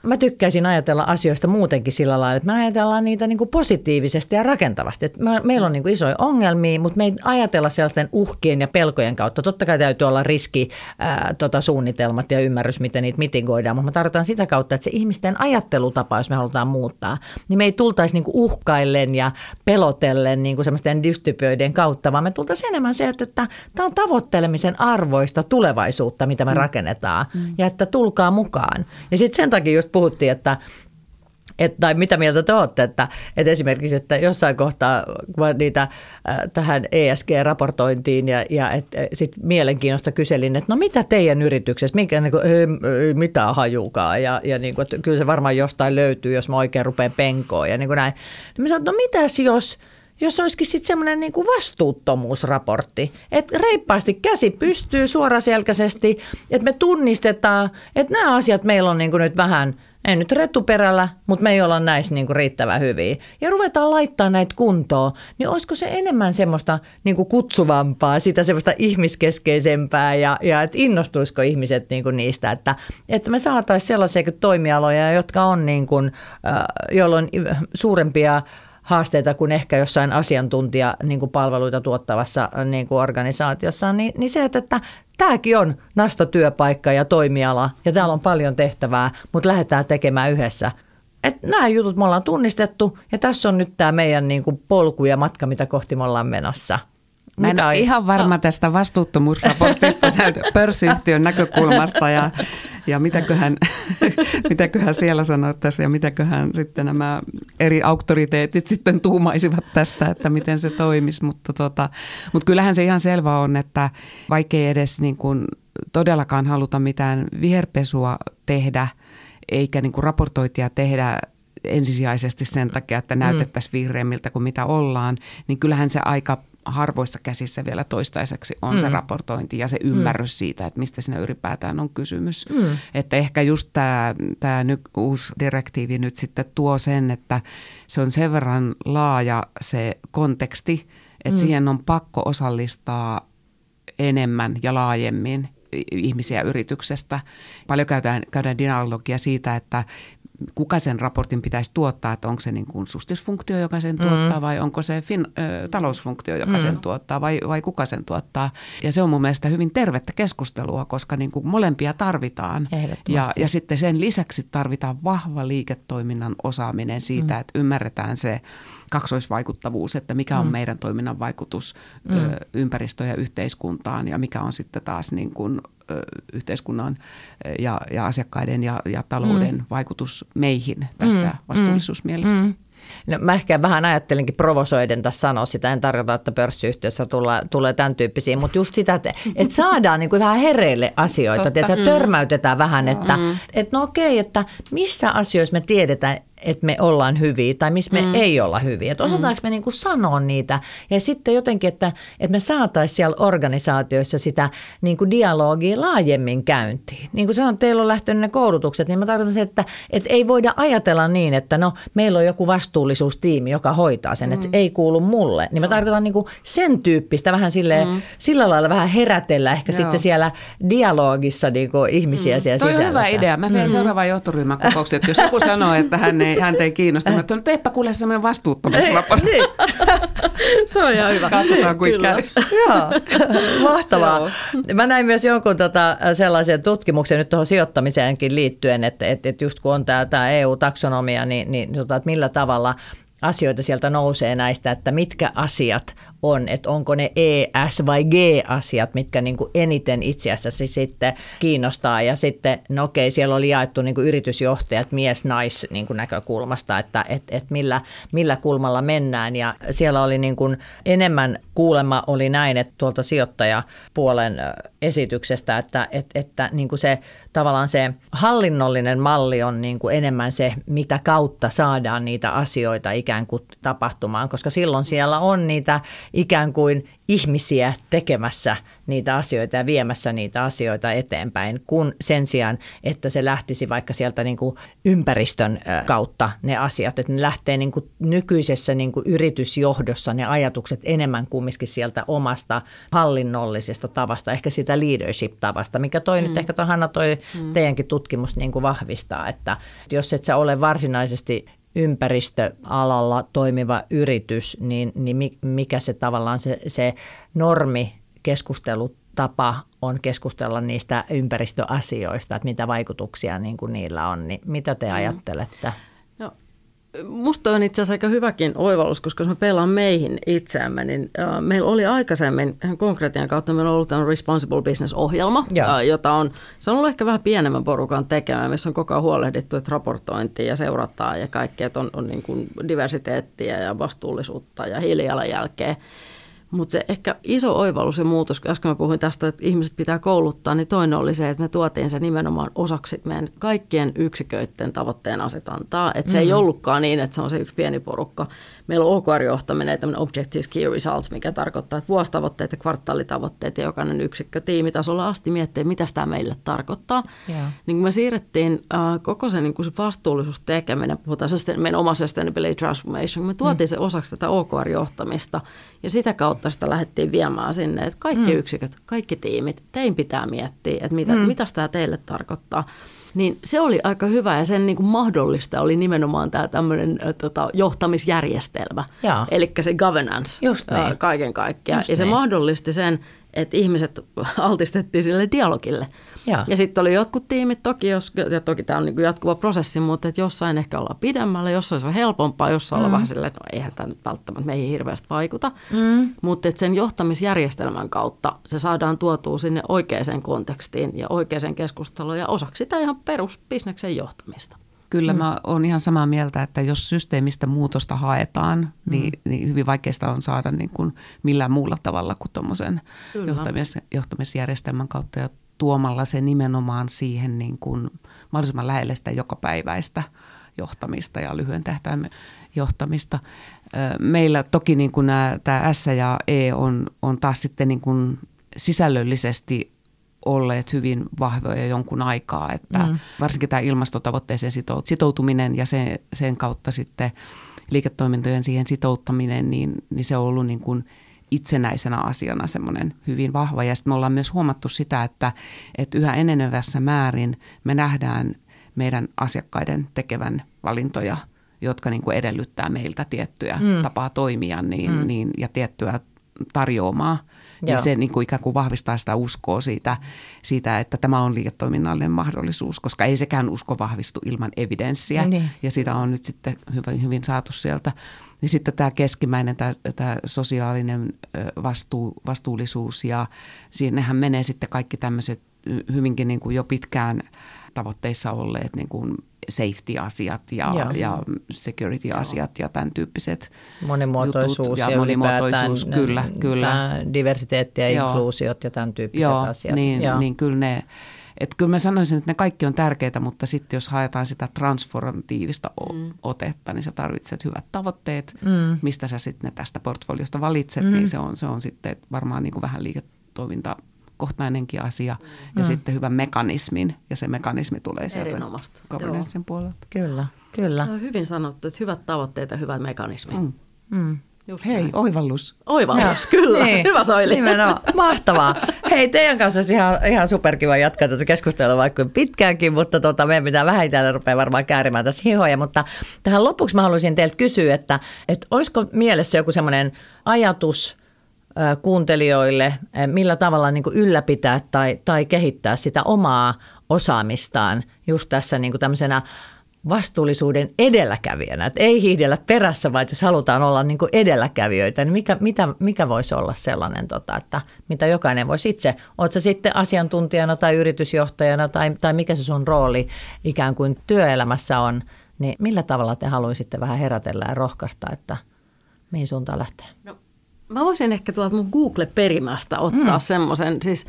mä tykkäisin ajatella asioista muutenkin sillä lailla, että me ajatellaan niitä niin kuin positiivisesti ja rakentavasti. Että me, meillä on niin kuin isoja ongelmia, mutta me ei ajatella sellaisten uhkien ja pelkojen kautta. Totta kai täytyy olla riski, ää, tota, suunnitelmat ja ymmärrys, miten niitä mitigoidaan, mutta me tarvitaan sitä kautta, että se ihmisten ajattelutapa, jos me halutaan muuttaa, niin me ei tultaisi niin kuin uhkaillen ja pelotellen niin kuin semmoisten dystypioiden kautta, vaan me tultaisiin enemmän se, että, että tämä on tavoittelemisen arvoista tulevaisuutta, mitä me mm. rakennetaan, mm. ja että tulkaa mukaan. Ja sitten sen takia just puhuttiin, että et, tai mitä mieltä te olette, että, että esimerkiksi, että jossain kohtaa niitä äh, tähän ESG-raportointiin ja, ja et, sit mielenkiinnosta kyselin, että no mitä teidän yrityksessä, mikä niin kuin, ei, ei mitään hajukaan ja, ja niin kuin, että kyllä se varmaan jostain löytyy, jos mä oikein rupean penkoon ja niin kuin näin. Niin mä sanoin, no mitäs jos, jos olisikin sitten semmoinen niin kuin vastuuttomuusraportti, että reippaasti käsi pystyy suoraselkäisesti, että me tunnistetaan, että nämä asiat meillä on niin kuin nyt vähän – ei nyt rettuperällä, mutta me ei olla näissä niin kuin riittävän hyviä. Ja ruvetaan laittaa näitä kuntoon, niin olisiko se enemmän semmoista niin kuin kutsuvampaa, sitä semmoista ihmiskeskeisempää ja, ja että innostuisiko ihmiset niin kuin niistä, että, että me saataisiin sellaisia toimialoja, jotka on niin kuin, äh, jolloin suurempia haasteita kuin ehkä jossain asiantuntija niin kuin palveluita tuottavassa niin kuin organisaatiossa, niin, niin se, että, että tämäkin on nasta-työpaikka ja toimiala ja täällä on paljon tehtävää, mutta lähdetään tekemään yhdessä. Et nämä jutut me ollaan tunnistettu ja tässä on nyt tämä meidän niin kuin polku ja matka, mitä kohti me ollaan menossa. Mä en ole ihan varma tästä vastuuttomuusraportista pörssiyhtiön näkökulmasta ja, ja mitäköhän, mitäköhän siellä sanottaisiin ja mitäköhän sitten nämä eri auktoriteetit sitten tuumaisivat tästä, että miten se toimisi. Mutta, tota, mutta kyllähän se ihan selvä on, että vaikkei edes niin kuin todellakaan haluta mitään viherpesua tehdä eikä niin kuin raportointia tehdä ensisijaisesti sen takia, että näytettäisiin vihreämmiltä kuin mitä ollaan, niin kyllähän se aika harvoissa käsissä vielä toistaiseksi on mm. se raportointi ja se mm. ymmärrys mm. siitä, että mistä siinä ylipäätään on kysymys. Mm. Että ehkä just tämä, tämä nyt uusi direktiivi nyt sitten tuo sen, että se on sen verran laaja se konteksti, että mm. siihen on pakko osallistaa enemmän ja laajemmin ihmisiä yrityksestä. Paljon käydään, käydään dialogia siitä, että kuka sen raportin pitäisi tuottaa, että onko se niin kuin sustisfunktio, joka sen mm. tuottaa vai onko se fin, ö, talousfunktio, joka mm. sen tuottaa vai, vai kuka sen tuottaa. Ja se on mun mielestä hyvin tervettä keskustelua, koska niin kuin molempia tarvitaan. Ja, ja sitten sen lisäksi tarvitaan vahva liiketoiminnan osaaminen siitä, mm. että ymmärretään se kaksoisvaikuttavuus, että mikä on mm. meidän toiminnan vaikutus mm. ö, ympäristöön ja yhteiskuntaan ja mikä on sitten taas niin kuin, ö, yhteiskunnan ja, ja asiakkaiden ja, ja talouden mm. vaikutus meihin tässä mm. vastuullisuusmielessä. Mm. No, mä ehkä vähän ajattelinkin provosoiden tässä sanoa sitä, en tarkoita, että pörssiyhtiössä tulee, tulee tämän tyyppisiä, mutta just sitä, että, että saadaan niin kuin vähän hereille asioita, että mm. törmäytetään vähän, että, mm. että no okei, että missä asioissa me tiedetään, että me ollaan hyviä tai missä me mm. ei olla hyviä. Että osataanko mm. me niin kuin sanoa niitä ja sitten jotenkin, että, että me saataisiin siellä organisaatioissa sitä niin kuin dialogia laajemmin käyntiin. Niin kuin on, teillä on lähtenyt ne koulutukset, niin mä tarkoitan se, että, että ei voida ajatella niin, että no meillä on joku vastuullisuustiimi, joka hoitaa sen, mm. että ei kuulu mulle. Niin mä tarkoitan niin kuin sen tyyppistä vähän silleen, mm. sillä lailla vähän herätellä ehkä Joo. sitten siellä dialogissa niin kuin ihmisiä mm. siellä Toi sisällä. on hyvä idea. Mä menen mm. seuraavaan johtoryhmän kokoukseen, että jos joku sanoo, että hän ei ei, häntä ei kiinnosta. Mutta no teepä kuule semmoinen vastuuttomuusraportti. Niin. Se on ihan hyvä. Katsotaan kuinka käy. Joo, mahtavaa. Joo. Mä näin myös jonkun tota, sellaisen tutkimuksen nyt tuohon sijoittamiseenkin liittyen, että, että, että just kun on tämä, tämä EU-taksonomia, niin, niin tota, että millä tavalla asioita sieltä nousee näistä, että mitkä asiat on, että onko ne E, S vai G-asiat, mitkä niin kuin eniten itse asiassa sitten kiinnostaa. Ja sitten, no okei, siellä oli jaettu niin kuin yritysjohtajat mies-nais niin näkökulmasta, että et, et millä, millä kulmalla mennään. Ja siellä oli niin kuin enemmän kuulema oli näin, että tuolta sijoittajapuolen esityksestä, että, että, että niin kuin se tavallaan se hallinnollinen malli on niin kuin enemmän se, mitä kautta saadaan niitä asioita ikään kuin tapahtumaan, koska silloin siellä on niitä ikään kuin ihmisiä tekemässä niitä asioita ja viemässä niitä asioita eteenpäin, kun sen sijaan, että se lähtisi vaikka sieltä niin kuin ympäristön kautta ne asiat, että ne lähtee niin kuin nykyisessä niin kuin yritysjohdossa ne ajatukset enemmän kumminkin sieltä omasta hallinnollisesta tavasta, ehkä sitä leadership-tavasta, mikä toi mm. nyt ehkä toi Hanna toi mm. teidänkin tutkimus niin kuin vahvistaa, että jos et sä ole varsinaisesti ympäristöalalla toimiva yritys, niin, niin mikä se tavallaan se, se normi keskustelutapa on keskustella niistä ympäristöasioista, että mitä vaikutuksia niin kuin niillä on. Niin mitä te mm. ajattelette? Musta on itse asiassa aika hyväkin oivallus, koska jos me pelaan meihin itseämme, niin äh, meillä oli aikaisemmin ihan konkreettian kautta, meillä on ollut tämä Responsible Business-ohjelma, äh, jota on, se on ollut ehkä vähän pienemmän porukan tekemään, missä on koko ajan huolehdittu, että raportointia ja seurataan ja kaikkea, että on, on niin kuin diversiteettiä ja vastuullisuutta ja hiilijalanjälkeä. Mutta se ehkä iso oivallus ja muutos, kun äsken mä puhuin tästä, että ihmiset pitää kouluttaa, niin toinen oli se, että me tuotiin se nimenomaan osaksi meidän kaikkien yksiköiden tavoitteen asetantaa. Että se mm-hmm. ei ollutkaan niin, että se on se yksi pieni porukka, meillä on OKR-johtaminen, tämmöinen Objectives Key Results, mikä tarkoittaa, että vuositavoitteet ja kvartaalitavoitteet ja jokainen yksikkö tiimitasolla asti miettii, mitä tämä meille tarkoittaa. Yeah. Niin kun me siirrettiin äh, koko se, niin se vastuullisuus tekeminen, puhutaan meidän oma sustainability transformation, me tuotiin mm. se osaksi tätä OKR-johtamista ja sitä kautta kautta sitä lähdettiin viemään sinne, että kaikki mm. yksiköt, kaikki tiimit, tein pitää miettiä, että mitä, mm. mitä tämä teille tarkoittaa. Niin se oli aika hyvä ja sen niin kuin mahdollista oli nimenomaan tämä tämmöinen tota, johtamisjärjestelmä. Eli se governance Just niin. kaiken kaikkiaan. Just ja se niin. mahdollisti sen, että ihmiset altistettiin sille dialogille. Ja, ja sitten oli jotkut tiimit toki, jos, ja toki tämä on niin jatkuva prosessi, mutta että jossain ehkä ollaan pidemmällä, jossain se on helpompaa, jossain mm. ollaan vähän silleen, että no eihän tämä nyt välttämättä meihin hirveästi vaikuta. Mm. Mutta että sen johtamisjärjestelmän kautta se saadaan tuotua sinne oikeaan kontekstiin ja oikeaan keskusteluun ja osaksi sitä ihan perusbisneksen johtamista. Kyllä mm. mä oon ihan samaa mieltä, että jos systeemistä muutosta haetaan, niin, mm. niin hyvin vaikeasta on saada niin kuin millään muulla tavalla kuin tuommoisen johtamis, johtamisjärjestelmän kautta ja tuomalla se nimenomaan siihen niin kuin mahdollisimman lähelle sitä jokapäiväistä johtamista ja lyhyen tähtäimen johtamista. Meillä toki niin kuin nämä, tämä S ja E on, on taas sitten niin kuin sisällöllisesti olleet hyvin vahvoja jonkun aikaa, että mm. varsinkin tämä ilmastotavoitteeseen sitoutuminen ja sen, sen kautta sitten liiketoimintojen siihen sitouttaminen, niin, niin se on ollut niin kuin itsenäisenä asiana semmoinen hyvin vahva. Ja sitten me ollaan myös huomattu sitä, että, että yhä enenevässä määrin me nähdään meidän asiakkaiden tekevän valintoja, jotka niin kuin edellyttää meiltä tiettyä mm. tapaa toimia niin, mm. niin, ja tiettyä tarjoamaa niin se niin kuin ikään kuin vahvistaa sitä uskoa siitä, siitä, että tämä on liiketoiminnallinen mahdollisuus, koska ei sekään usko vahvistu ilman evidenssiä. Niin. Ja sitä on nyt sitten hyvin, hyvin saatu sieltä. Ja sitten tämä keskimmäinen, tämä, tämä sosiaalinen vastuu, vastuullisuus ja siinähän menee sitten kaikki tämmöiset hyvinkin niin kuin jo pitkään tavoitteissa olleet niin kuin safety-asiat ja, ja security-asiat ja tämän tyyppiset Monimuotoisuus jutut. ja, ja monimuotoisuus, kyllä, kyllä. Diversiteetti ja Joo. inkluusiot ja tämän tyyppiset Joo, asiat. Niin, Joo. niin kyllä ne, että kyllä mä sanoisin, että ne kaikki on tärkeitä, mutta sitten jos haetaan sitä transformatiivista mm. otetta, niin sä tarvitset hyvät tavoitteet, mm. mistä sä sitten ne tästä portfoliosta valitset, mm. niin se on, se on sitten varmaan niin kuin vähän liiketoiminta kohtainenkin asia ja mm. sitten hyvän mekanismin ja se mekanismi tulee sieltä governancein puolelta. Kyllä, kyllä. Se on hyvin sanottu, että hyvät tavoitteet ja hyvät mekanismi. Mm. Mm. Just Hei, näin. oivallus. Oivallus, kyllä. Niin. Hyvä Soili. Nimenomaan. Mahtavaa. Hei, teidän kanssa olisi ihan, ihan superkiva jatkaa tätä keskustelua vaikka pitkäänkin, mutta tota, meidän pitää vähän itse rupeaa varmaan käärimään tässä hihoja. Mutta tähän lopuksi mä haluaisin teiltä kysyä, että, että olisiko mielessä joku semmoinen ajatus, kuuntelijoille, millä tavalla niin kuin ylläpitää tai, tai kehittää sitä omaa osaamistaan just tässä niin kuin tämmöisenä vastuullisuuden edelläkävijänä. Että ei hiihdellä perässä, vaan jos halutaan olla niin kuin edelläkävijöitä, niin mikä, mitä, mikä voisi olla sellainen, tota, että mitä jokainen voisi itse, oletko sitten asiantuntijana tai yritysjohtajana tai, tai mikä se sun rooli ikään kuin työelämässä on, niin millä tavalla te haluaisitte vähän herätellä ja rohkaista, että mihin suuntaan lähtee? No Mä voisin ehkä tuolta mun Google-perimästä ottaa mm. semmoisen, siis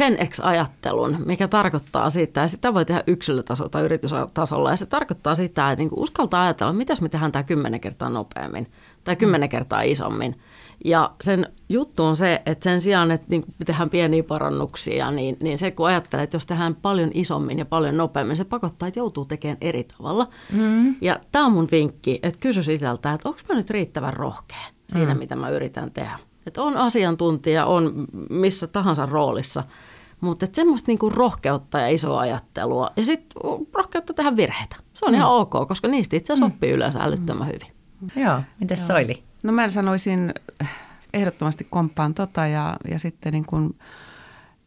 Gen X-ajattelun, mikä tarkoittaa sitä, ja sitä voi tehdä yksilötasolla tai yritystasolla, ja se tarkoittaa sitä, että niinku uskaltaa ajatella, mitä me tehdään tämä kymmenen kertaa nopeammin tai kymmenen mm. kertaa isommin. Ja sen juttu on se, että sen sijaan, että niin tehdään pieniä parannuksia, niin, niin se kun ajattelee, että jos tehdään paljon isommin ja paljon nopeammin, se pakottaa, että joutuu tekemään eri tavalla. Mm. Ja tämä on mun vinkki, että kysy itseltä, että onko mä nyt riittävän rohkea siinä, mm. mitä mä yritän tehdä. Että on asiantuntija, on missä tahansa roolissa, mutta semmoista niinku rohkeutta ja isoa ajattelua ja sitten rohkeutta tehdä virheitä. Se on mm. ihan ok, koska niistä itse asiassa mm. oppii yleensä älyttömän mm. hyvin. Joo, miten Soili? No mä sanoisin ehdottomasti komppaan tota ja, ja sitten niin kuin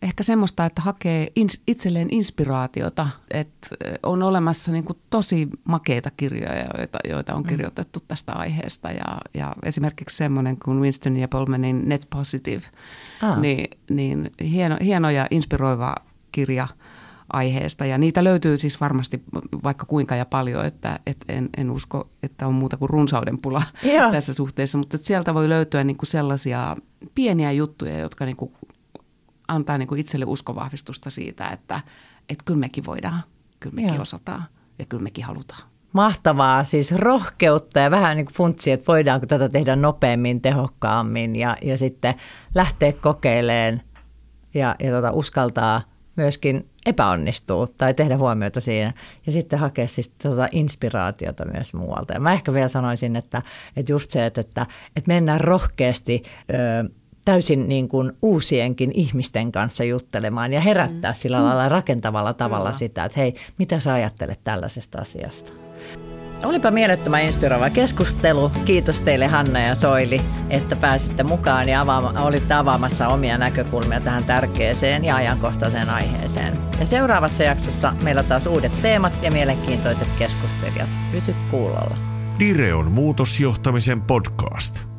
ehkä semmoista, että hakee ins, itselleen inspiraatiota, että on olemassa niin kuin tosi makeita kirjoja, joita, joita on mm. kirjoitettu tästä aiheesta ja, ja esimerkiksi semmoinen kuin Winston ja Polmanin Net Positive, ah. niin, niin hieno, hieno ja inspiroiva kirja – aiheesta. Ja niitä löytyy siis varmasti vaikka kuinka ja paljon, että, että en, en usko, että on muuta kuin runsauden pula Joo. tässä suhteessa. Mutta sieltä voi löytyä niin kuin sellaisia pieniä juttuja, jotka niin kuin antaa niin kuin itselle uskovahvistusta siitä, että, että kyllä mekin voidaan, kyllä mekin Joo. osataan ja kyllä mekin halutaan. Mahtavaa, siis rohkeutta ja vähän niin kuin funtsi, että voidaanko tätä tehdä nopeammin, tehokkaammin ja, ja sitten lähteä kokeilemaan ja, ja tota, uskaltaa myöskin epäonnistuu tai tehdä huomiota siinä ja sitten hakea siis tuota inspiraatiota myös muualta. Ja mä ehkä vielä sanoisin, että, että just se, että, että, että mennään rohkeasti ö, täysin niin kuin uusienkin ihmisten kanssa juttelemaan ja herättää mm. sillä lailla rakentavalla tavalla Kyllä. sitä, että hei, mitä sä ajattelet tällaisesta asiasta? Olipa mielettömän inspiroiva keskustelu. Kiitos teille Hanna ja Soili, että pääsitte mukaan ja avaama, olitte avaamassa omia näkökulmia tähän tärkeäseen ja ajankohtaiseen aiheeseen. Ja seuraavassa jaksossa meillä taas uudet teemat ja mielenkiintoiset keskustelijat. Pysy kuulolla. Direon muutosjohtamisen podcast.